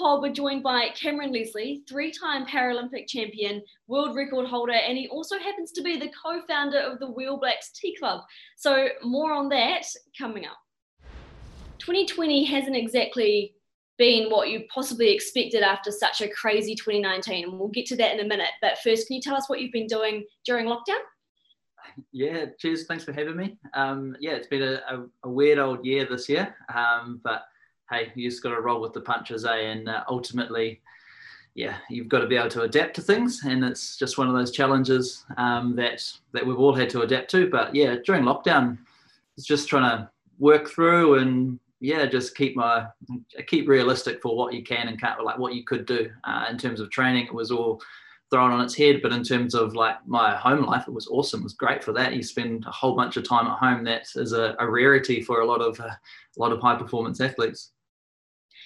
We're joined by Cameron Leslie, three time Paralympic champion, world record holder, and he also happens to be the co founder of the Wheel Blacks Tea Club. So, more on that coming up. 2020 hasn't exactly been what you possibly expected after such a crazy 2019, and we'll get to that in a minute. But first, can you tell us what you've been doing during lockdown? Yeah, cheers. Thanks for having me. Um, yeah, it's been a, a, a, weird old year this year, um, but hey, you just got to roll with the punches, eh? And uh, ultimately, yeah, you've got to be able to adapt to things, and it's just one of those challenges um, that that we've all had to adapt to. But yeah, during lockdown, it's just trying to work through and yeah, just keep my keep realistic for what you can and can't like what you could do uh, in terms of training. It was all thrown on its head, but in terms of like my home life, it was awesome. It was great for that. You spend a whole bunch of time at home. That is a, a rarity for a lot of uh, a lot of high performance athletes.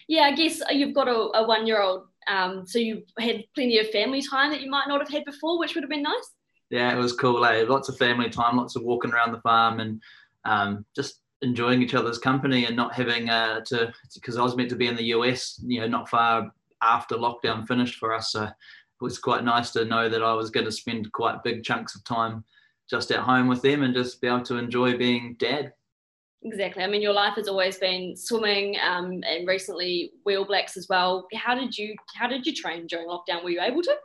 Yeah, I guess you've got a, a one year old, um, so you had plenty of family time that you might not have had before, which would have been nice. Yeah, it was cool. Eh? Lots of family time, lots of walking around the farm, and um, just enjoying each other's company and not having uh, to because I was meant to be in the US, you know, not far after lockdown finished for us. So it was quite nice to know that I was going to spend quite big chunks of time just at home with them and just be able to enjoy being dad. Exactly. I mean, your life has always been swimming, um, and recently Wheel Blacks as well. How did you How did you train during lockdown? Were you able to?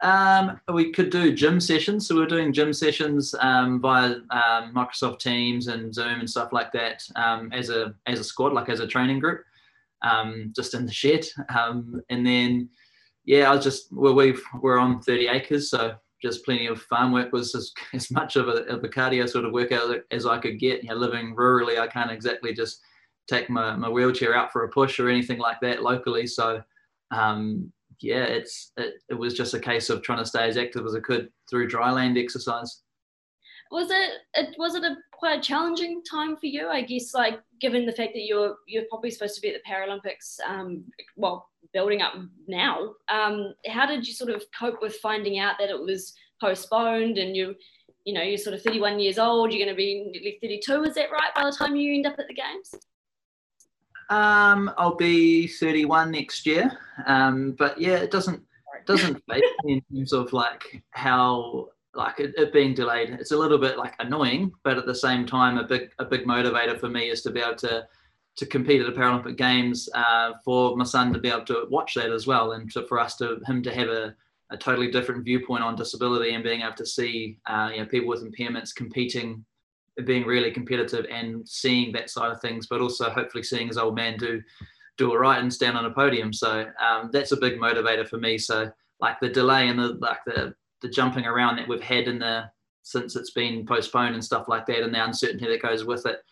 Um, we could do gym sessions. So we are doing gym sessions um, via um, Microsoft Teams and Zoom and stuff like that um, as a as a squad, like as a training group, um, just in the shed. And then, yeah, I was just well, we we're on 30 acres, so just plenty of farm work was as, as much of a, of a cardio sort of workout as I could get. You know, living rurally, I can't exactly just take my, my wheelchair out for a push or anything like that locally. So um, yeah, it's it, it was just a case of trying to stay as active as I could through dryland exercise. Was it, it was it a quite a challenging time for you? I guess like given the fact that you're you're probably supposed to be at the Paralympics, um, well, building up now. Um, how did you sort of cope with finding out that it was postponed and you you know you're sort of 31 years old you're going to be nearly 32 is that right by the time you end up at the games um, I'll be 31 next year. Um, but yeah, it doesn't doesn't faze me in terms of like how like it, it, being delayed. It's a little bit like annoying, but at the same time, a big a big motivator for me is to be able to to compete at the Paralympic Games uh, for my son to be able to watch that as well, and to, for us to him to have a, a totally different viewpoint on disability and being able to see uh, you know people with impairments competing being really competitive and seeing that side of things, but also hopefully seeing his old man do do it right and stand on a podium. So um, that's a big motivator for me. So like the delay and the like the the jumping around that we've had in the since it's been postponed and stuff like that, and the uncertainty that goes with it,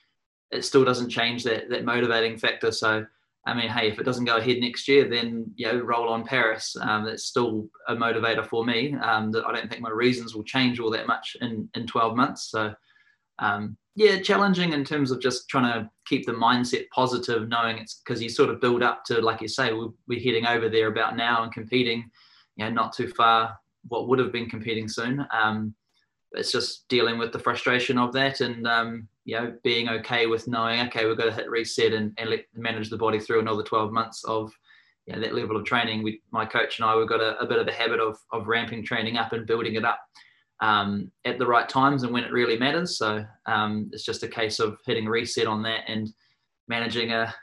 it still doesn't change that that motivating factor. So I mean, hey, if it doesn't go ahead next year, then you know, roll on Paris. Um, that's still a motivator for me. Um, that I don't think my reasons will change all that much in in 12 months. So um, yeah, challenging in terms of just trying to keep the mindset positive, knowing it's because you sort of build up to, like you say, we're, we're heading over there about now and competing, you know, not too far what would have been competing soon. Um, it's just dealing with the frustration of that and, um, you know, being okay with knowing, okay, we've got to hit reset and, and let, manage the body through another 12 months of you know, that level of training. We, my coach and I, we've got a, a bit of a habit of, of ramping training up and building it up um, at the right times and when it really matters. So um, it's just a case of hitting reset on that and managing a.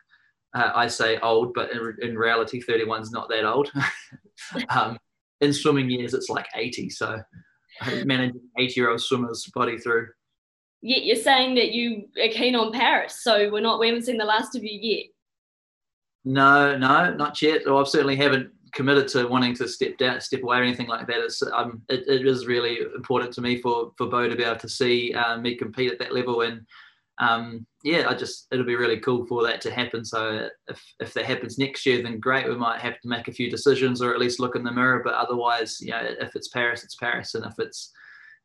Uh, I say old, but in, in reality, 31 is not that old. um, in swimming years, it's like 80. So managing 80 year old swimmers' body through. Yet you're saying that you are keen on Paris. So we're not, we haven't seen the last of you yet. No, no, not yet. Well, I certainly haven't committed to wanting to step down, step away, or anything like that. It's, um, it, it is really important to me for for Bo to be able to see uh, me compete at that level, and um, yeah, I just it'll be really cool for that to happen. So if if that happens next year, then great. We might have to make a few decisions, or at least look in the mirror. But otherwise, you know, if it's Paris, it's Paris, and if it's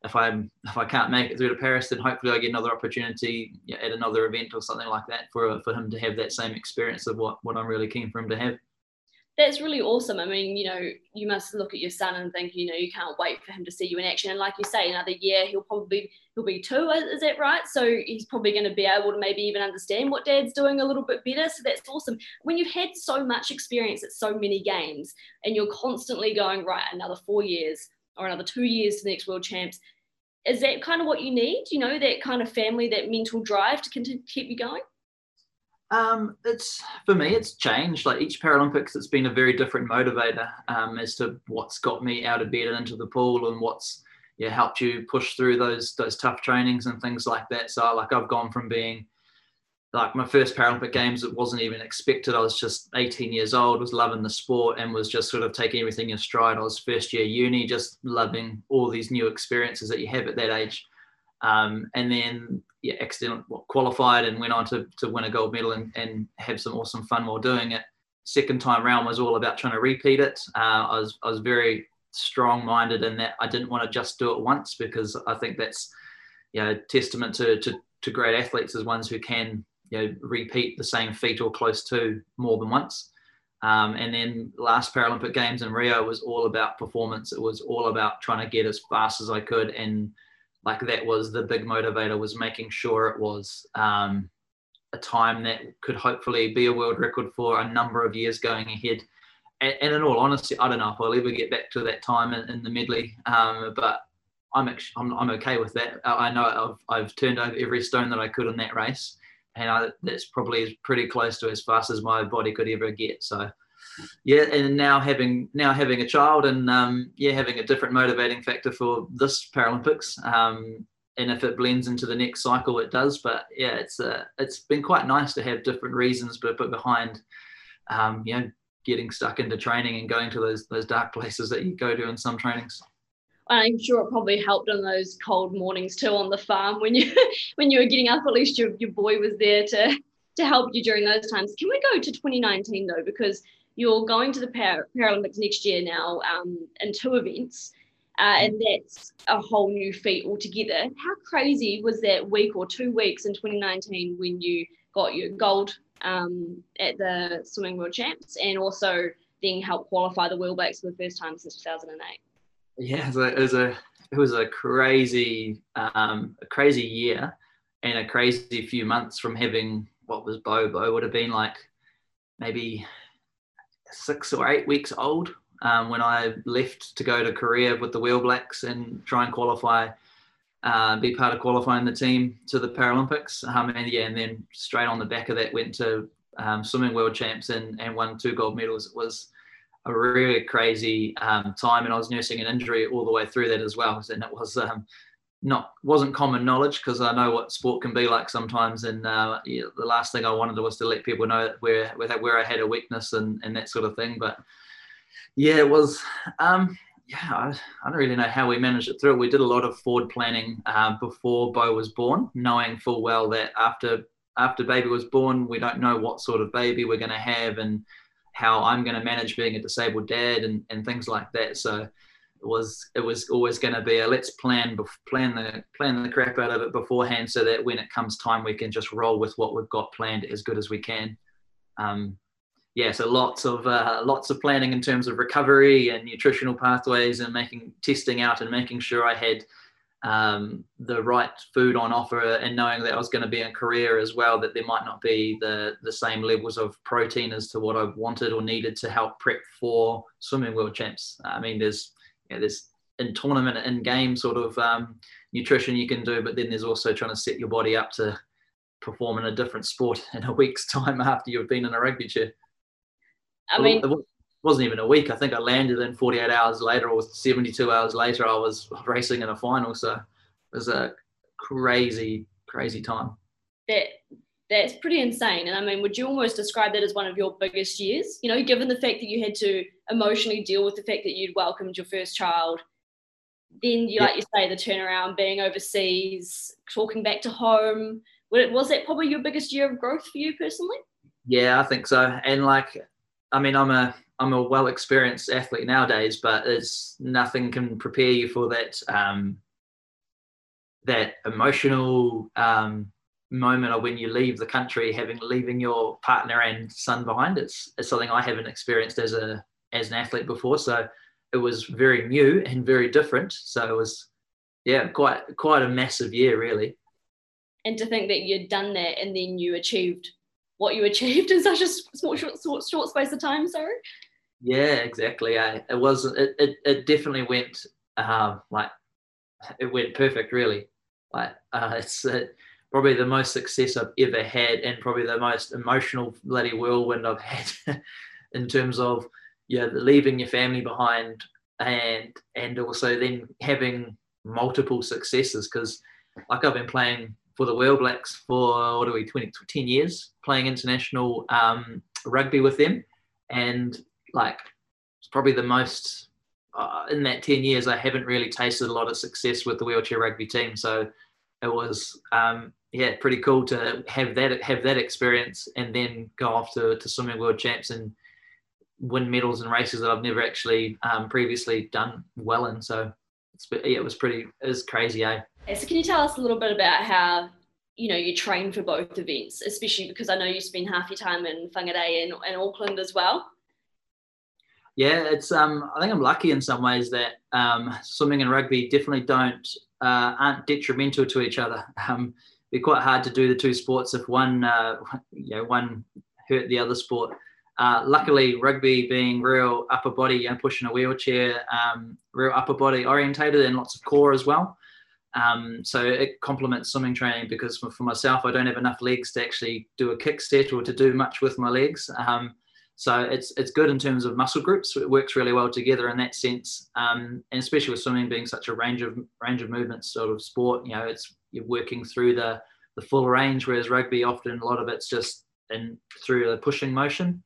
if I'm if I can't make it through to Paris, then hopefully I get another opportunity at another event or something like that for for him to have that same experience of what what I'm really keen for him to have that's really awesome. I mean, you know, you must look at your son and think, you know, you can't wait for him to see you in action. And like you say, another year he'll probably he'll be two, is that right? So he's probably going to be able to maybe even understand what dad's doing a little bit better. So that's awesome. When you've had so much experience at so many games and you're constantly going, right, another four years or another two years to the next world champs, is that kind of what you need? You know, that kind of family, that mental drive to continue, keep you going? Um, it's for me, it's changed. Like each Paralympics, it's been a very different motivator um, as to what's got me out of bed and into the pool, and what's yeah helped you push through those those tough trainings and things like that. So like I've gone from being like my first Paralympic games, it wasn't even expected. I was just 18 years old, was loving the sport, and was just sort of taking everything in stride. I was first year uni, just loving all these new experiences that you have at that age. Um, and then yeah, accidentally qualified and went on to, to win a gold medal and, and have some awesome fun while doing it. Second time round was all about trying to repeat it. Uh, I was I was very strong minded in that I didn't want to just do it once because I think that's you know testament to, to to great athletes as ones who can you know repeat the same feat or close to more than once. Um, and then last Paralympic Games in Rio was all about performance. It was all about trying to get as fast as I could and like that was the big motivator was making sure it was um, a time that could hopefully be a world record for a number of years going ahead. And, and in all honesty, I don't know if I'll ever get back to that time in, in the medley, um, but I'm, I'm, I'm okay with that. I know I've, I've turned over every stone that I could in that race, and I, that's probably pretty close to as fast as my body could ever get. So yeah, and now having now having a child and um, yeah, having a different motivating factor for this Paralympics. Um, and if it blends into the next cycle, it does. But yeah, it's uh, it's been quite nice to have different reasons, but but behind, um, you know, getting stuck into training and going to those those dark places that you go to in some trainings. I'm sure it probably helped on those cold mornings too on the farm when you when you were getting up. At least your, your boy was there to to help you during those times. Can we go to 2019 though? Because you're going to the Paralympics next year now um, in two events. Uh, and that's a whole new feat altogether. How crazy was that week or two weeks in 2019 when you got your gold um, at the Swimming World Champs and also then helped qualify the Wheelblacks for the first time since 2008? Yeah, it was a, it was a, it was a crazy, um, a crazy year and a crazy few months from having what was Bo. Bo would have been like maybe six or eight weeks old um, when I left to go to Korea with the Wheelblacks and try and qualify, uh, be part of qualifying the team to the Paralympics. Um, and yeah, and then straight on the back of that went to um, swimming world champs and, and won two gold medals. It was a really crazy um, time, and I was nursing an injury all the way through that as well. And it was um, not wasn't common knowledge because I know what sport can be like sometimes. And uh, yeah, the last thing I wanted was to let people know where where, where I had a weakness and, and that sort of thing. But yeah, it was. Um, yeah, I, I, don't really know how we managed it through. We did a lot of forward planning uh, before Bo was born, knowing full well that after after baby was born, we don't know what sort of baby we're going to have and how I'm going to manage being a disabled dad and, and things like that. So it was it was always going to be a let's plan plan the plan the crap out of it beforehand so that when it comes time we can just roll with what we've got planned as good as we can. Um, yeah, so lots of uh, lots of planning in terms of recovery and nutritional pathways and making testing out and making sure I had um, the right food on offer and knowing that I was going to be in Korea as well, that there might not be the, the same levels of protein as to what I wanted or needed to help prep for swimming world champs. I mean, there's you know, there's in tournament in game sort of um, nutrition you can do, but then there's also trying to set your body up to perform in a different sport in a week's time after you've been in a rugby chair. I mean, it wasn't even a week. I think I landed in 48 hours later or 72 hours later. I was racing in a final, so it was a crazy, crazy time. That that's pretty insane. And I mean, would you almost describe that as one of your biggest years? You know, given the fact that you had to emotionally deal with the fact that you'd welcomed your first child, then you, like you say, the turnaround, being overseas, talking back to home. Was that probably your biggest year of growth for you personally? Yeah, I think so. And like, I mean, I'm a I'm a well experienced athlete nowadays, but it's nothing can prepare you for that um, that emotional um, moment of when you leave the country, having leaving your partner and son behind. It's, it's something I haven't experienced as a as an athlete before, so it was very new and very different. So it was, yeah, quite quite a massive year, really. And to think that you'd done that and then you achieved what you achieved in such a short, short, short space of time. Sorry. Yeah, exactly. I, it was. It, it, it definitely went um, like it went perfect. Really, like uh, it's. Uh, probably the most success I've ever had, and probably the most emotional bloody whirlwind I've had in terms of yeah, leaving your family behind, and and also then having multiple successes because like I've been playing for the Wheel Blacks for what are we 20, 10 years playing international um, rugby with them, and like it's probably the most uh, in that 10 years I haven't really tasted a lot of success with the wheelchair rugby team so it was um, yeah, pretty cool to have that have that experience and then go off to, to swimming world champs and win medals in races that I've never actually um, previously done well in. So yeah, it was pretty it was crazy, eh? So can you tell us a little bit about how you know you train for both events, especially because I know you spend half your time in Whangarei and, and Auckland as well. Yeah, it's um I think I'm lucky in some ways that um, swimming and rugby definitely don't uh, aren't detrimental to each other. Um, be quite hard to do the two sports if one, uh, you know, one hurt the other sport. Uh, luckily, rugby being real upper body, know, pushing a wheelchair, um, real upper body orientated and lots of core as well. Um, so it complements swimming training because for, for, myself, I don't have enough legs to actually do a kick set or to do much with my legs. Um, so it's it's good in terms of muscle groups. It works really well together in that sense, um, and especially with swimming being such a range of range of movements sort of sport. You know, it's you're working through the the full range, whereas rugby often a lot of it's just in through the pushing motion.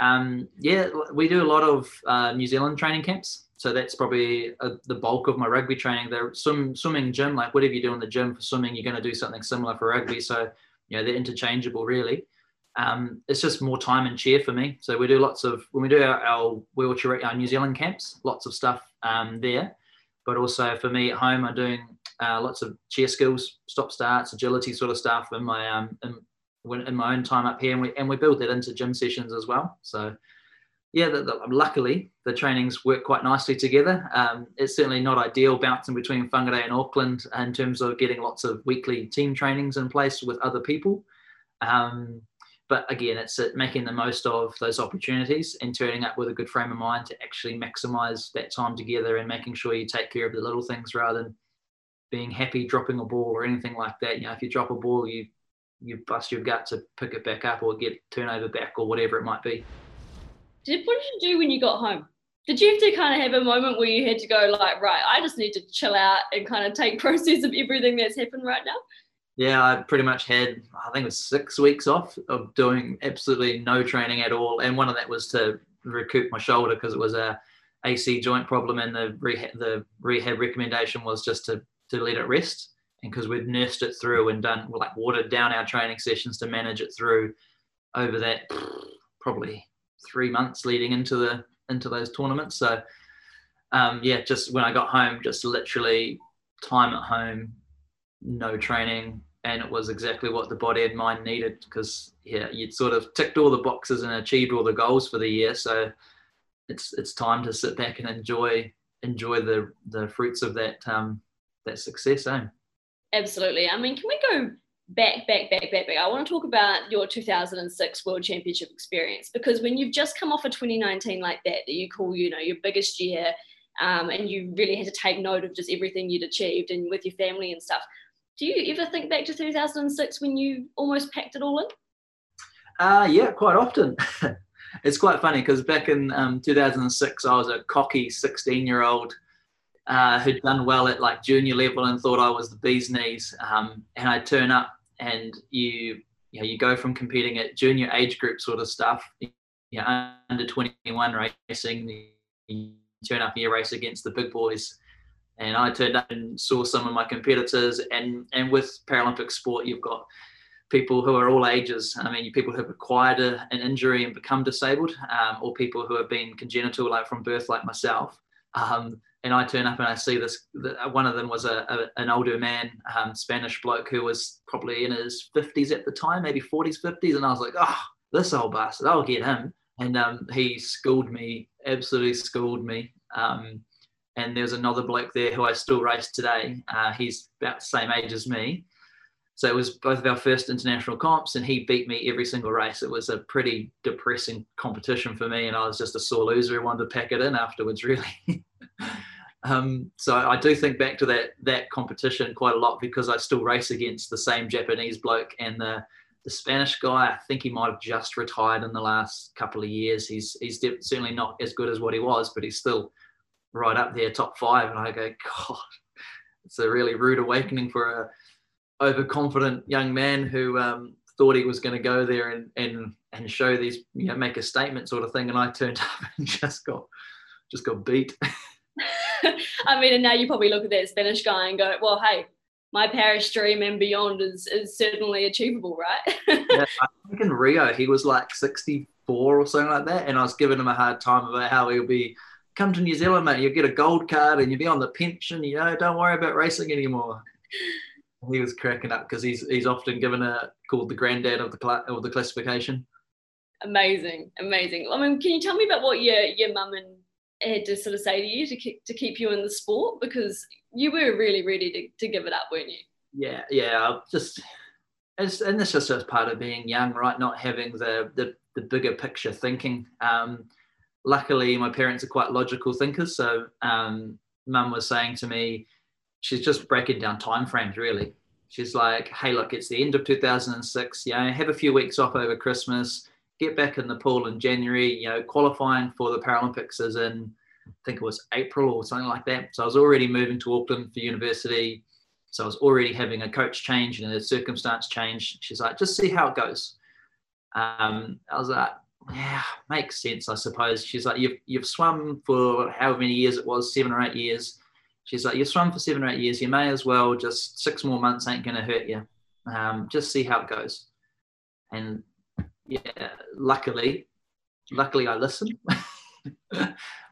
Um, yeah, we do a lot of uh, New Zealand training camps, so that's probably a, uh, the bulk of my rugby training. The swim, swimming gym, like whatever you do in the gym for swimming, you're going to do something similar for rugby. So you know they're interchangeable really um, it's just more time and cheer for me. So we do lots of when we do our, our wheelchair, our New Zealand camps, lots of stuff um, there. But also for me at home, I'm doing uh, lots of chair skills, stop starts, agility sort of stuff in my um, in, in my own time up here, and we and we build that into gym sessions as well. So yeah, the, the, luckily the trainings work quite nicely together. Um, it's certainly not ideal bouncing between Whangarei and Auckland in terms of getting lots of weekly team trainings in place with other people. Um, but again, it's making the most of those opportunities and turning up with a good frame of mind to actually maximize that time together and making sure you take care of the little things rather than being happy dropping a ball or anything like that. You know, if you drop a ball, you you bust your gut to pick it back up or get turnover back or whatever it might be. Did what did you do when you got home? Did you have to kind of have a moment where you had to go like, right, I just need to chill out and kind of take process of everything that's happened right now? Yeah, I pretty much had I think it was six weeks off of doing absolutely no training at all, and one of that was to recoup my shoulder because it was a AC joint problem, and the rehab, the rehab recommendation was just to to let it rest, and because we'd nursed it through and done like watered down our training sessions to manage it through over that probably three months leading into the into those tournaments. So um, yeah, just when I got home, just literally time at home, no training, and it was exactly what the body and mind needed because yeah, you'd sort of ticked all the boxes and achieved all the goals for the year. So it's it's time to sit back and enjoy enjoy the the fruits of that um, that success. Eh? Absolutely. I mean, can we go back, back, back, back, back? I want to talk about your 2006 World Championship experience because when you've just come off a 2019 like that, that you call you know your biggest year. Um, and you really had to take note of just everything you'd achieved and with your family and stuff do you ever think back to 2006 when you almost packed it all in? Uh, yeah, quite often. it's quite funny because back in um, 2006, I was a cocky 16 year old uh, who'd done well at like junior level and thought I was the bee's knees. Um, and I turn up and you, you, know, you go from competing at junior age group sort of stuff, you know, under 21 racing, you turn up and you race against the big boys and I turned up and saw some of my competitors. And and with Paralympic sport, you've got people who are all ages. I mean, people who have acquired a, an injury and become disabled, um, or people who have been congenital, like from birth, like myself. Um, and I turn up and I see this. One of them was a, a an older man, um, Spanish bloke who was probably in his fifties at the time, maybe forties, fifties, and I was like, oh, this old bastard, I'll get him. And um, he schooled me, absolutely schooled me. Um, and there's another bloke there who I still race today. Uh, he's about the same age as me. So it was both of our first international comps, and he beat me every single race. It was a pretty depressing competition for me, and I was just a sore loser who wanted to pack it in afterwards, really. um, so I do think back to that that competition quite a lot because I still race against the same Japanese bloke and the the Spanish guy. I think he might have just retired in the last couple of years. He's he's certainly not as good as what he was, but he's still right up there, top five. And I go, God, it's a really rude awakening for a overconfident young man who um, thought he was going to go there and and and show these, you know, make a statement sort of thing. And I turned up and just got just got beat. I mean, and now you probably look at that Spanish guy and go, well, hey, my Paris dream and beyond is is certainly achievable, right? yeah, I think in Rio he was like 64 or something like that, and I was giving him a hard time about how he'll be come to New Zealand, mate. You'll get a gold card and you'll be on the pension. You know, don't worry about racing anymore. He was cracking up because he's he's often given a called the granddad of the cl- of the classification. Amazing, amazing. I mean, can you tell me about what your your mum and had to sort of say to you to keep to keep you in the sport because you were really ready to, to give it up, weren't you? Yeah, yeah. Just it's, and this is just part of being young, right? Not having the the, the bigger picture thinking. Um, luckily, my parents are quite logical thinkers. So, um, mum was saying to me, she's just breaking down time frames really. She's like, hey, look, it's the end of 2006. You know, have a few weeks off over Christmas, get back in the pool in January. You know, qualifying for the Paralympics is in, I think it was April or something like that. So I was already moving to Auckland for university. So I was already having a coach change and a circumstance change. She's like, just see how it goes. Um, I was like, yeah, makes sense, I suppose. She's like, you've, you've swum for however many years it was, seven or eight years. She's like, you've swum for seven or eight years. You may as well just six more months ain't going to hurt you. Um, just see how it goes. And yeah, luckily, luckily I listen.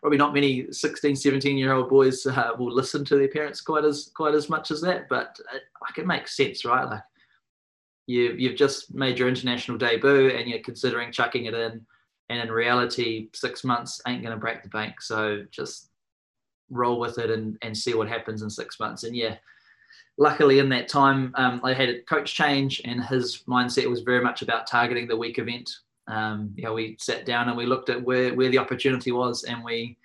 Probably not many 16, 17 year old boys uh, will listen to their parents quite as quite as much as that, but it, like it makes sense, right? Like you you've just made your international debut and you're considering chucking it in, and in reality, six months ain't going to break the bank. So just roll with it and, and see what happens in six months. And yeah, luckily in that time, um, I had a coach change, and his mindset was very much about targeting the weak event. Um, you know, we sat down and we looked at where where the opportunity was, and we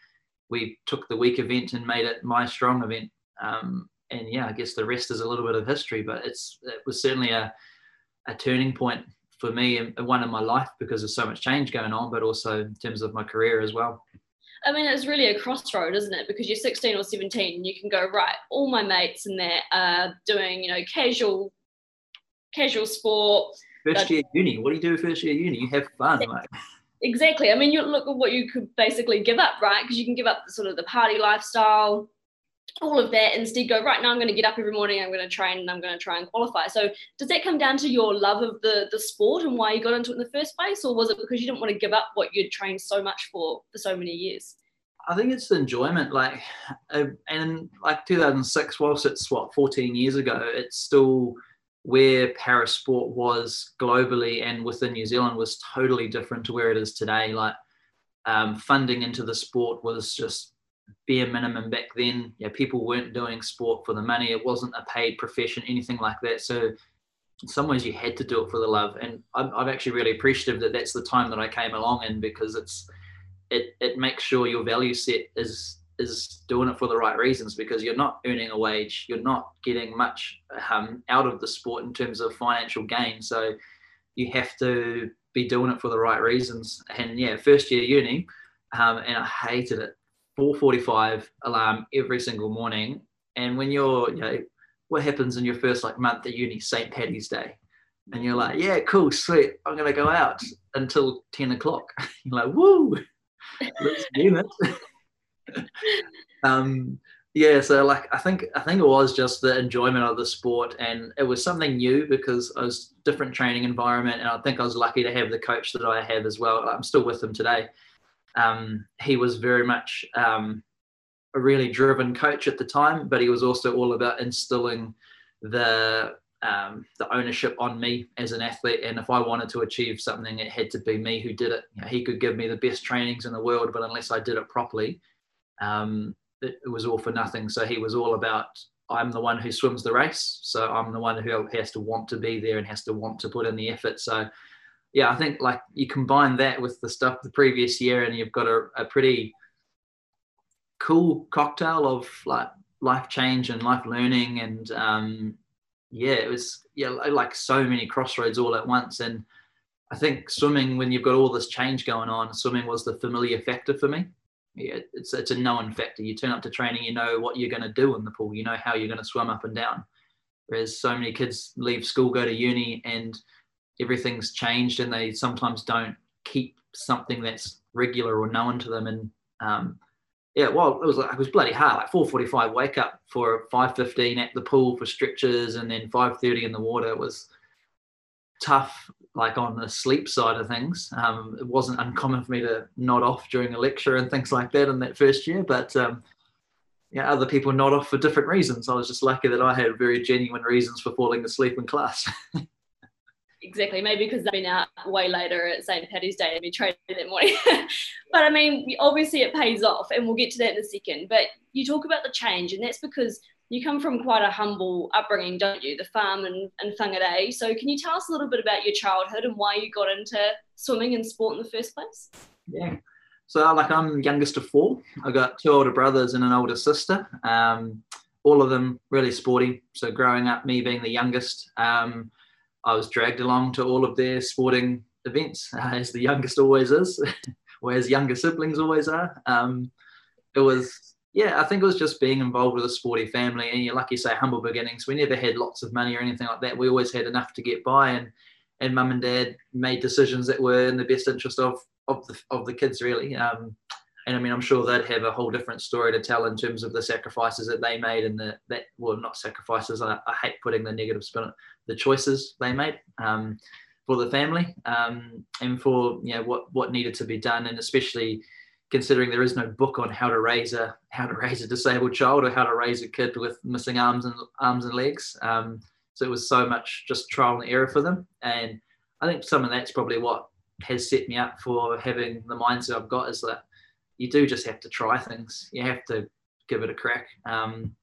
we took the weak event and made it my strong event. Um, and yeah, I guess the rest is a little bit of history, but it's it was certainly a a turning point for me and one in my life because there's so much change going on, but also in terms of my career as well. I mean, it's really a crossroad, isn't it? Because you're 16 or 17 and you can go, right, all my mates in there are doing, you know, casual, casual sport. First year uni. What do you do first year uni? You have fun, mate. Exactly. I mean, you look at what you could basically give up, right? Because you can give up the sort of the party lifestyle, all of that instead go right now i'm going to get up every morning i'm going to train and i'm going to try and qualify. So does that come down to your love of the the sport and why you got into it in the first place? Or was it because you didn't want to give up what you'd trained so much for for so many years? I think it's the enjoyment like uh, and like 2006 whilst it's what 14 years ago it's still where para sport was globally and within new zealand was totally different to where it is today. Like um, funding into the sport was just bare minimum back then. Yeah, people weren't doing sport for the money. It wasn't a paid profession, anything like that. So in some ways you had to do it for the love. And I'm, I'm actually really appreciative that that's the time that I came along in because it's it it makes sure your value set is is doing it for the right reasons because you're not earning a wage, you're not getting much um, out of the sport in terms of financial gain. So you have to be doing it for the right reasons. And yeah, first year uni, um, and I hated it 4:45 alarm every single morning. And when you're, you know, what happens in your first like month at uni, St. Patty's Day, and you're like, yeah, cool, sweet, I'm gonna go out until 10 o'clock. you're like, woo, let's do it. um, yeah, so like I think I think it was just the enjoyment of the sport, and it was something new because it was different training environment, and I think I was lucky to have the coach that I have as well. I'm still with him today um, he was very much um, a really driven coach at the time, but he was also all about instilling the um, the ownership on me as an athlete. And if I wanted to achieve something, it had to be me who did it. You know, he could give me the best trainings in the world, but unless I did it properly, um, it, it, was all for nothing. So he was all about I'm the one who swims the race, so I'm the one who has to want to be there and has to want to put in the effort. So yeah, I think like you combine that with the stuff the previous year, and you've got a, a pretty cool cocktail of like life change and life learning and um, yeah, it was yeah like so many crossroads all at once. And I think swimming, when you've got all this change going on, swimming was the familiar factor for me. Yeah, it's it's a known factor. You turn up to training, you know what you're going to do in the pool. You know how you're going to swim up and down. Whereas so many kids leave school, go to uni, and everything's changed, and they sometimes don't keep something that's regular or known to them. And um, yeah, well, it was like, it was bloody hard. Like 4:45 wake up for 5:15 at the pool for stretches, and then 5:30 in the water. Was tough, like on the sleep side of things. Um, it wasn't uncommon for me to nod off during a lecture and things like that in that first year, but um, yeah, other people nod off for different reasons. I was just lucky that I had very genuine reasons for falling asleep in class. exactly. Maybe because they've been out way later at St. Patty's Day and been training that morning. but I mean, obviously it pays off, and we'll get to that in a second. But you talk about the change, and that's because you come from quite a humble upbringing, don't you? The farm and, and Whangarei. So can you tell us a little bit about your childhood and why you got into swimming and sport in the first place? Yeah. So like I'm youngest of four. I've got two older brothers and an older sister. Um, all of them really sporty. So growing up, me being the youngest, um, I was dragged along to all of their sporting events, uh, as the youngest always is, whereas younger siblings always are. Um, it was, yeah, I think it was just being involved with a sporty family. And you're you say, humble beginnings. We never had lots of money or anything like that. We always had enough to get by, and and mum and dad made decisions that were in the best interest of of the of the kids, really. Um, and I mean, I'm sure they'd have a whole different story to tell in terms of the sacrifices that they made and the that well, not sacrifices. I, I hate putting the negative spin. The choices they made um, for the family um, and for you know what what needed to be done, and especially considering there is no book on how to raise a how to raise a disabled child or how to raise a kid with missing arms and arms and legs. Um, so it was so much just trial and error for them, and I think some of that's probably what has set me up for having the mindset I've got is that you do just have to try things. You have to give it a crack. Um,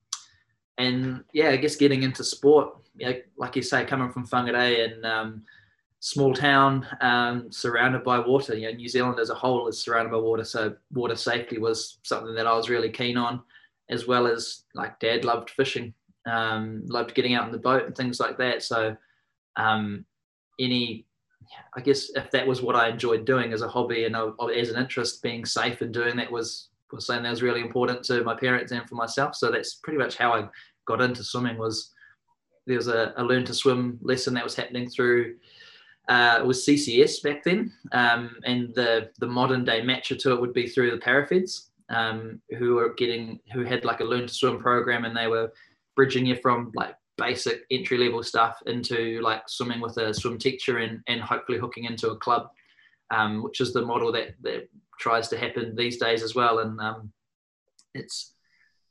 and yeah, I guess getting into sport, you know, like you say, coming from Whangarei and um, small town um, surrounded by water. You know, New Zealand as a whole is surrounded by water, so water safety was something that I was really keen on, as well as like Dad loved fishing, um, loved getting out in the boat and things like that. So um, any I guess if that was what I enjoyed doing as a hobby and as an interest, being safe and doing that was was something that was really important to my parents and for myself. So that's pretty much how I got into swimming. Was there was a, a learn to swim lesson that was happening through uh, it was CCS back then, um, and the the modern day matcher to it would be through the Parafeds, um, who were getting who had like a learn to swim program, and they were bridging you from like basic entry level stuff into like swimming with a swim teacher and, and hopefully hooking into a club, um, which is the model that, that tries to happen these days as well. And um, it's,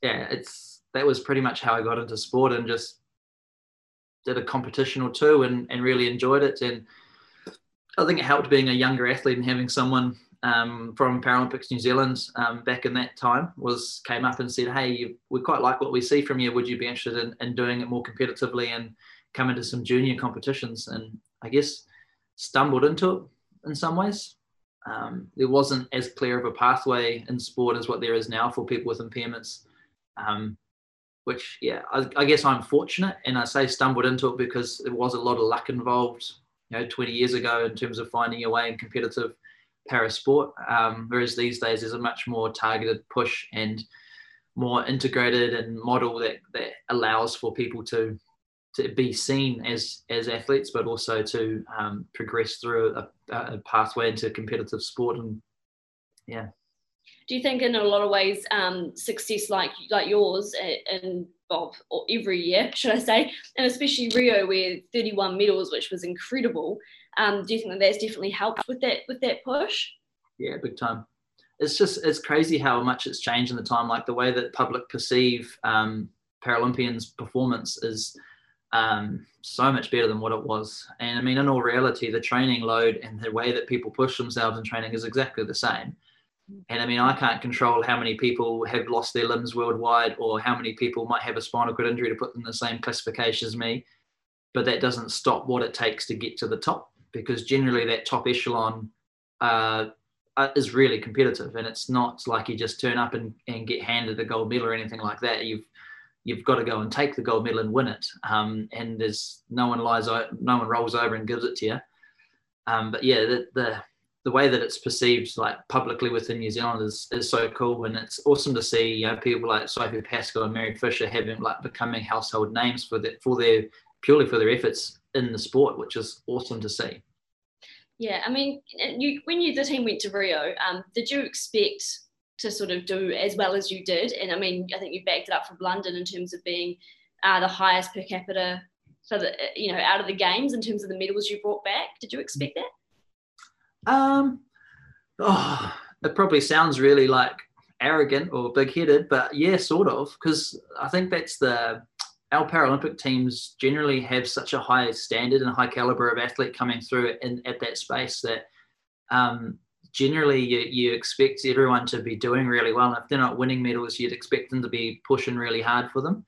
yeah, it's, that was pretty much how I got into sport and just did a competition or two and, and really enjoyed it. And I think it helped being a younger athlete and having someone um, from Paralympics New Zealand um, back in that time was came up and said, "Hey, we quite like what we see from you. Would you be interested in, in doing it more competitively and come into some junior competitions?" And I guess stumbled into it in some ways. Um, there wasn't as clear of a pathway in sport as what there is now for people with impairments. Um, which, yeah, I, I guess I'm fortunate, and I say stumbled into it because there was a lot of luck involved. You know, 20 years ago in terms of finding your way in competitive parasport. Um, whereas these days there's a much more targeted push and more integrated and model that, that allows for people to to be seen as as athletes, but also to um, progress through a, a, pathway into competitive sport. And yeah. Do you think, in a lot of ways, um, success like like yours and Bob, or every year, should I say, and especially Rio, where 31 medals, which was incredible, um, do you think that that's definitely helped with that with that push? Yeah, big time. it's just it's crazy how much it's changed in the time. Like the way that public perceive um, Paralympians' performance is um, so much better than what it was. And I mean, in all reality, the training load and the way that people push themselves in training is exactly the same. And I mean, I can't control how many people have lost their limbs worldwide or how many people might have a spinal cord injury to put them in the same classification as me. But that doesn't stop what it takes to get to the top because generally that top echelon uh, uh, is really competitive. And it's not like you just turn up and, and get handed a gold medal or anything like that. You've you've got to go and take the gold medal and win it. Um, and there's no one lies, no one rolls over and gives it to you. Um, but yeah, the, the the way that it's perceived like publicly within New Zealand is, is so cool and it's awesome to see you know people like Sophie Pascoe and Mary Fisher having like becoming household names for that for their purely for their efforts in the sport which is awesome to see. Yeah I mean you when you the team went to Rio um, did you expect to sort of do as well as you did? And I mean I think you backed it up from London in terms of being uh, the highest per capita for the you know out of the games in terms of the medals you brought back. Did you expect that um, oh, it probably sounds really like arrogant or big-headed, but yeah, sort of, because I think that's the our Paralympic teams generally have such a high standard and high caliber of athlete coming through in, at that space that um, generally you, you expect everyone to be doing really well. And if they're not winning medals, you'd expect them to be pushing really hard for them.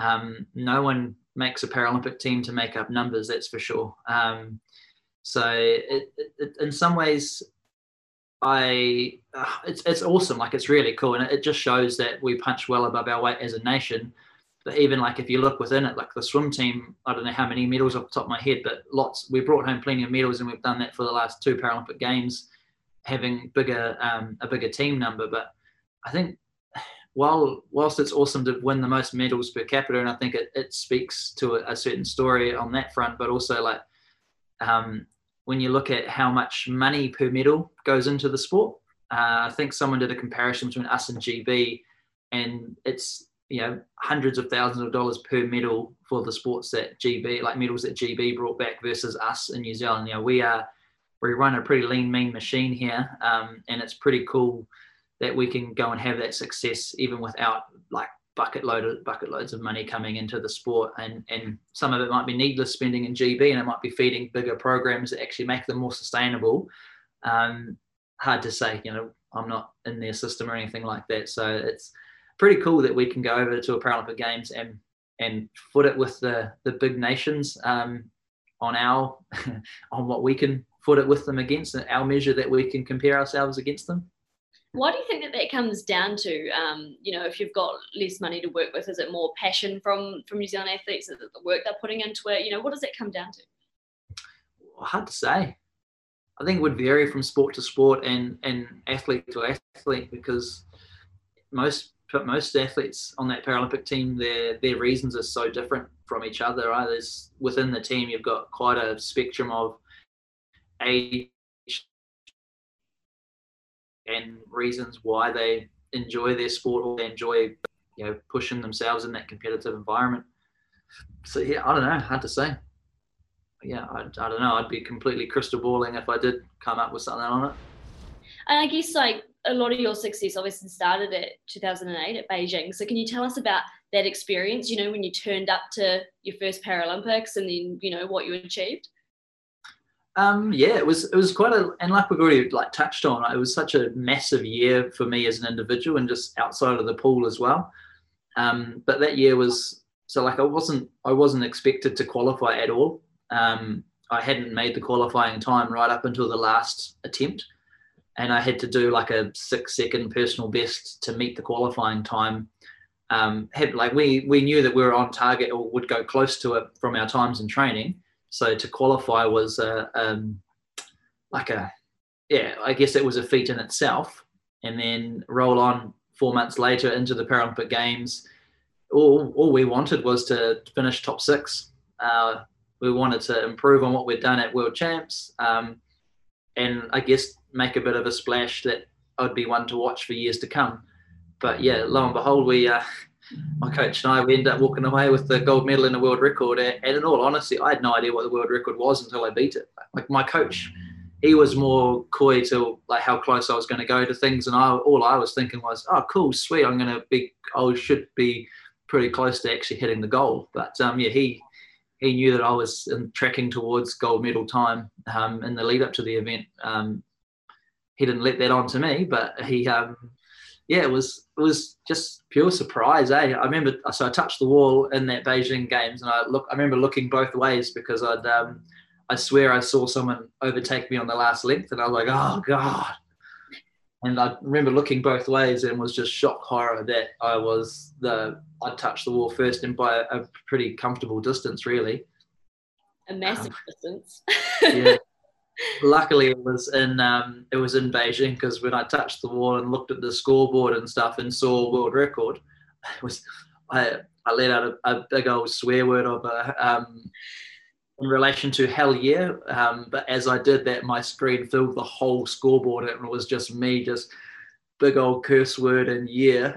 Um, no one makes a Paralympic team to make up numbers, that's for sure. Um, so it, it, in some ways, I uh, it's it's awesome. Like it's really cool, and it just shows that we punch well above our weight as a nation. But even like if you look within it, like the swim team, I don't know how many medals off the top of my head, but lots. We brought home plenty of medals, and we've done that for the last two Paralympic Games, having bigger um, a bigger team number. But I think while whilst it's awesome to win the most medals per capita, and I think it, it speaks to a, a certain story on that front, but also like um, when you look at how much money per medal goes into the sport. Uh, I think someone did a comparison between us and GB, and it's you know hundreds of thousands of dollars per medal for the sports that GB, like medals that GB brought back versus us in New Zealand. You know, we are we run a pretty lean, mean machine here, um, and it's pretty cool that we can go and have that success even without like bucket load of bucket loads of money coming into the sport and and some of it might be needless spending in GB and it might be feeding bigger programs that actually make them more sustainable. Um, hard to say you know I'm not in their system or anything like that. So it's pretty cool that we can go over to a Paralympic Games and and foot it with the the big nations um, on our on what we can foot it with them against our measure that we can compare ourselves against them why do you think that that comes down to? Um, you know, if you've got less money to work with, is it more passion from from New Zealand athletes? Is it the work they're putting into it? You know, what does that come down to? Hard to say. I think it would vary from sport to sport and and athlete to athlete because most most athletes on that Paralympic team, their their reasons are so different from each other. Right? There's within the team, you've got quite a spectrum of age and reasons why they enjoy their sport or they enjoy you know pushing themselves in that competitive environment. So yeah i don't know hard to say. Yeah I, I don't know i'd be completely crystal balling if i did come up with something on it. And i guess like a lot of your success obviously started at 2008 at beijing. So can you tell us about that experience you know when you turned up to your first paralympics and then you know what you achieved um, yeah, it was it was quite a and like we've already like touched on, it was such a massive year for me as an individual and just outside of the pool as well. Um, but that year was so like I wasn't I wasn't expected to qualify at all. Um, I hadn't made the qualifying time right up until the last attempt, and I had to do like a six second personal best to meet the qualifying time. Um, had like we we knew that we were on target or would go close to it from our times in training so to qualify was um, like a, yeah, I guess it was a feat in itself. And then roll on four months later into the Paralympic Games. All, all we wanted was to finish top six. Uh, we wanted to improve on what we'd done at World Champs, um, and I guess make a bit of a splash that I'd be one to watch for years to come. But yeah, lo and behold, we uh, my coach and I, we ended up walking away with the gold medal and the world record. And in all honesty, I had no idea what the world record was until I beat it. Like my coach, he was more coy to like how close I was going to go to things, and I all I was thinking was, oh, cool, sweet, I'm going to be, I should be pretty close to actually hitting the goal. But um, yeah, he he knew that I was in, tracking towards gold medal time um, in the lead up to the event. Um, he didn't let that on to me, but he, um, yeah, it was it was just pure surprise. Eh? I remember, so I touched the wall in that Beijing games, and I look, I remember looking both ways because I'd, um, I swear I saw someone overtake me on the last length, and I was like, oh god. And I remember looking both ways and was just shock horror that I was the I touched the wall first and by a, pretty comfortable distance, really. A massive um, distance. yeah. Luckily, it was in um, it was in Beijing because when I touched the wall and looked at the scoreboard and stuff and saw world record, it was I I let out a, a big old swear word of a um, in relation to hell yeah. Um, but as I did that, my screen filled the whole scoreboard and it was just me, just big old curse word and yeah.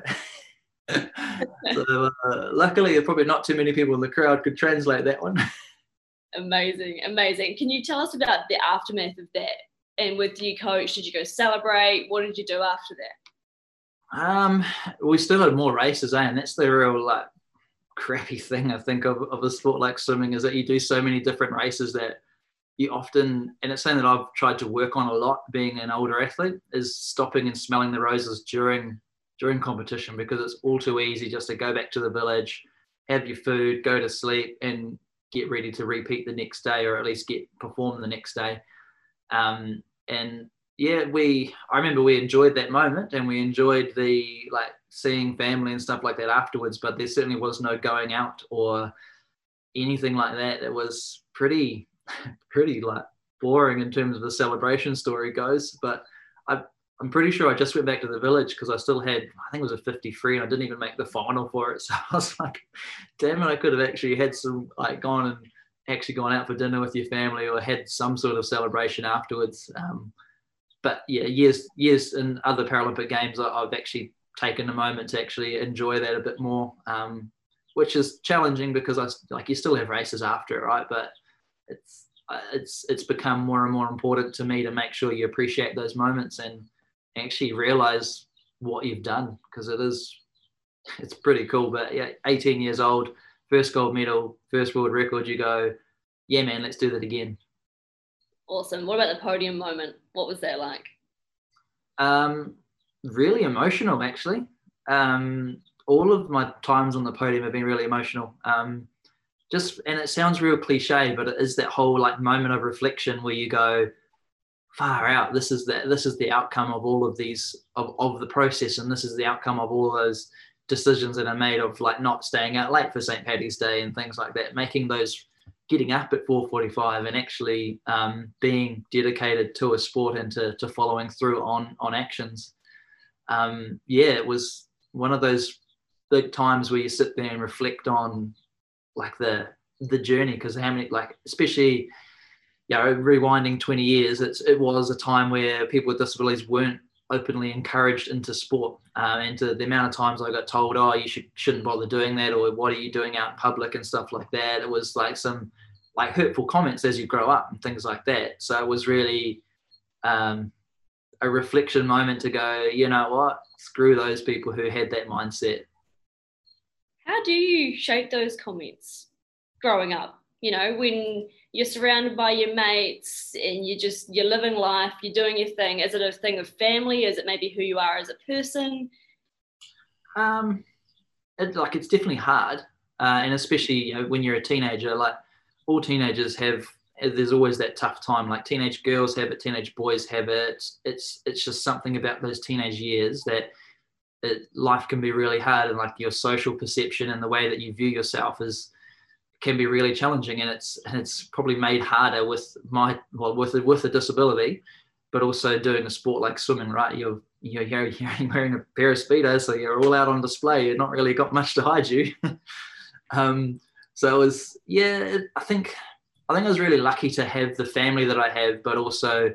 so uh, luckily, probably not too many people in the crowd could translate that one. amazing, amazing. Can you tell us about the aftermath of that? And with your coach, did you go celebrate? What did you do after that? Um, we still had more races, eh? And that's the real like crappy thing I think of, of a sport like swimming is that you do so many different races that you often and it's something that I've tried to work on a lot being an older athlete is stopping and smelling the roses during during competition because it's all too easy just to go back to the village, have your food, go to sleep and get ready to repeat the next day or at least get perform the next day. Um, and yeah, we I remember we enjoyed that moment and we enjoyed the like seeing family and stuff like that afterwards, but there certainly was no going out or anything like that. It was pretty pretty like boring in terms of the celebration story goes. But I I'm pretty sure I just went back to the village because I still had I think it was a 53 and I didn't even make the final for it. So I was like, damn it, I could have actually had some like gone and actually gone out for dinner with your family or had some sort of celebration afterwards. Um, but yeah, years years in other Paralympic games, I, have actually taken a moment to actually enjoy that a bit more, um, which is challenging because I like you still have races after, it, right? But it's uh, it's it's become more and more important to me to make sure you appreciate those moments and actually realize what you've done because it is it's pretty cool. But yeah, 18 years old, first gold medal, first world record, you go, yeah, man, let's do that again. Awesome. What about the podium moment? What was that like? Um, really emotional, actually. Um, all of my times on the podium have been really emotional. Um, just and it sounds real cliche, but it is that whole like moment of reflection where you go, far out. This is the this is the outcome of all of these of, of the process, and this is the outcome of all those decisions that are made of like not staying out late for St. Patty's Day and things like that, making those getting up at 4.45 and actually um, being dedicated to a sport and to, to following through on on actions um, yeah it was one of those big times where you sit there and reflect on like the the journey because how many like especially you know rewinding 20 years it's it was a time where people with disabilities weren't openly encouraged into sport uh, and to the amount of times I got told, oh, you should, shouldn't bother doing that, or what are you doing out in public and stuff like that. It was like some like hurtful comments as you grow up and things like that. So it was really um, a reflection moment to go, you know what, screw those people who had that mindset. How do you shape those comments growing up? You know, when you're surrounded by your mates and you're just you're living life you're doing your thing. Is it a thing of family? Is it maybe who you are as a person? Um it, like it's definitely hard uh, and especially you know, when you're a teenager like all teenagers have there's always that tough time. Like teenage girls have it teenage boys have it. It's it's just something about those teenage years that it, life can be really hard and like your social perception and the way that you view yourself is can be really challenging, and it's and it's probably made harder with my well with with a disability, but also doing a sport like swimming. Right, you're you're, you're wearing a pair of speedos, so you're all out on display. You've not really got much to hide you. um, so it was yeah. I think I think I was really lucky to have the family that I have, but also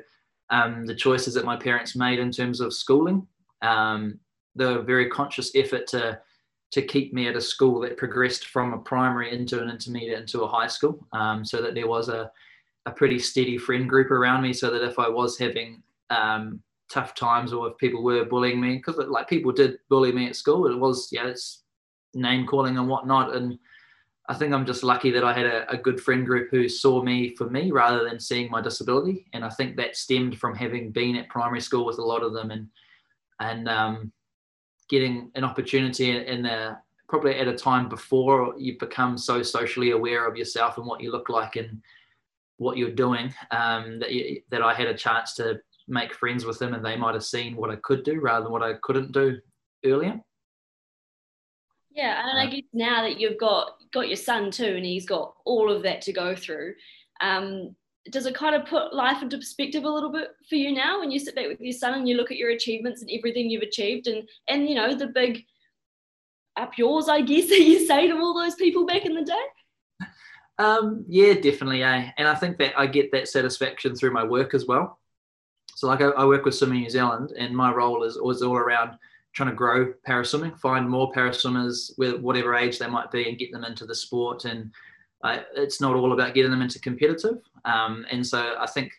um, the choices that my parents made in terms of schooling. Um, the very conscious effort to to keep me at a school that progressed from a primary into an intermediate into a high school, um, so that there was a a pretty steady friend group around me, so that if I was having um, tough times or if people were bullying me, because like people did bully me at school, it was yeah, it's name calling and whatnot, and I think I'm just lucky that I had a, a, good friend group who saw me for me rather than seeing my disability, and I think that stemmed from having been at primary school with a lot of them and and um, getting an opportunity in the probably at a time before you become so socially aware of yourself and what you look like and what you're doing um, that you, that I had a chance to make friends with them and they might have seen what I could do rather than what I couldn't do earlier. Yeah, and I guess now that you've got got your son too, and he's got all of that to go through, um, does it kind of put life into perspective a little bit for you now when you sit back with your son and you look at your achievements and everything you've achieved, and and you know the big up yours, I guess that you say to all those people back in the day. Um, yeah, definitely, eh? And I think that I get that satisfaction through my work as well. So, like, I, I work with Swimming New Zealand, and my role is always all around trying to grow paraswimming, find more paraswimmers with whatever age they might be, and get them into the sport. And it's not all about getting them into competitive. Um, and so I think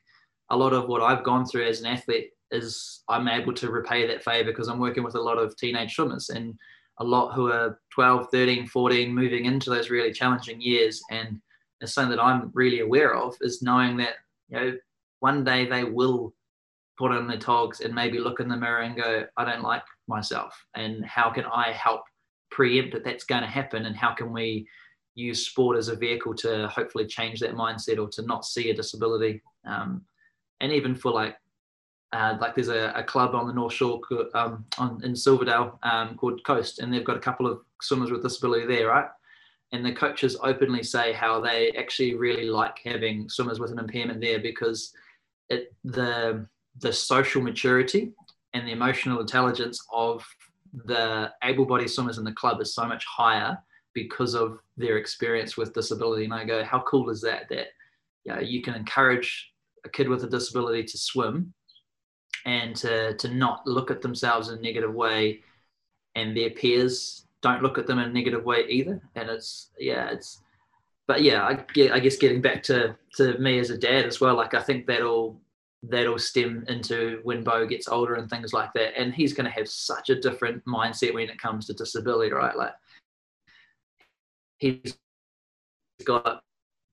a lot of what I've gone through as an athlete is I'm able to repay that favor because I'm working with a lot of teenage swimmers and a lot who are 12, 13, 14, moving into those really challenging years. And it's something that I'm really aware of is knowing that, you know, one day they will put on their togs and maybe look in the mirror and go, I don't like myself. And how can I help preempt that that's going to happen? And how can we use sport as a vehicle to hopefully change that mindset or to not see a disability? Um, and even for like, uh, like there's a, a, club on the North Shore um, on, in Silverdale um, called Coast, and they've got a couple of swimmers with disability there, right? And the coaches openly say how they actually really like having swimmers with an impairment there because it the the social maturity and the emotional intelligence of the able-bodied swimmers in the club is so much higher because of their experience with disability. And I go, how cool is that? That you, know, you can encourage a kid with a disability to swim and to, to not look at themselves in a negative way and their peers don't look at them in a negative way either. And it's, yeah, it's, but yeah, I, I guess getting back to, to me as a dad as well, like I think that'll that'll stem into when Bo gets older and things like that. And he's going to have such a different mindset when it comes to disability, right? Like he's got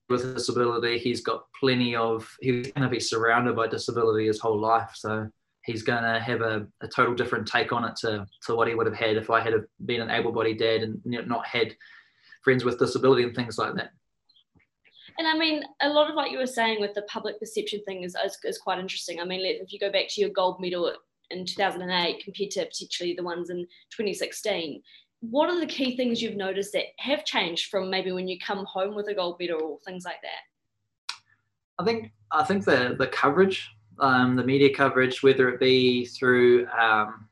with disability, he's got plenty of, he's going to be surrounded by disability his whole life. So he's going to have a, a total different take on it to, to what he would have had if I had been an able-bodied dad and not had friends with disability and things like that. And I mean, a lot of what you were saying with the public perception thing is, is, is quite interesting. I mean, if you go back to your gold medal in 2008 compared to potentially the ones in 2016, what are the key things you've noticed that have changed from maybe when you come home with a gold medal or things like that? I think I think the the coverage, um, the media coverage, whether it be through um,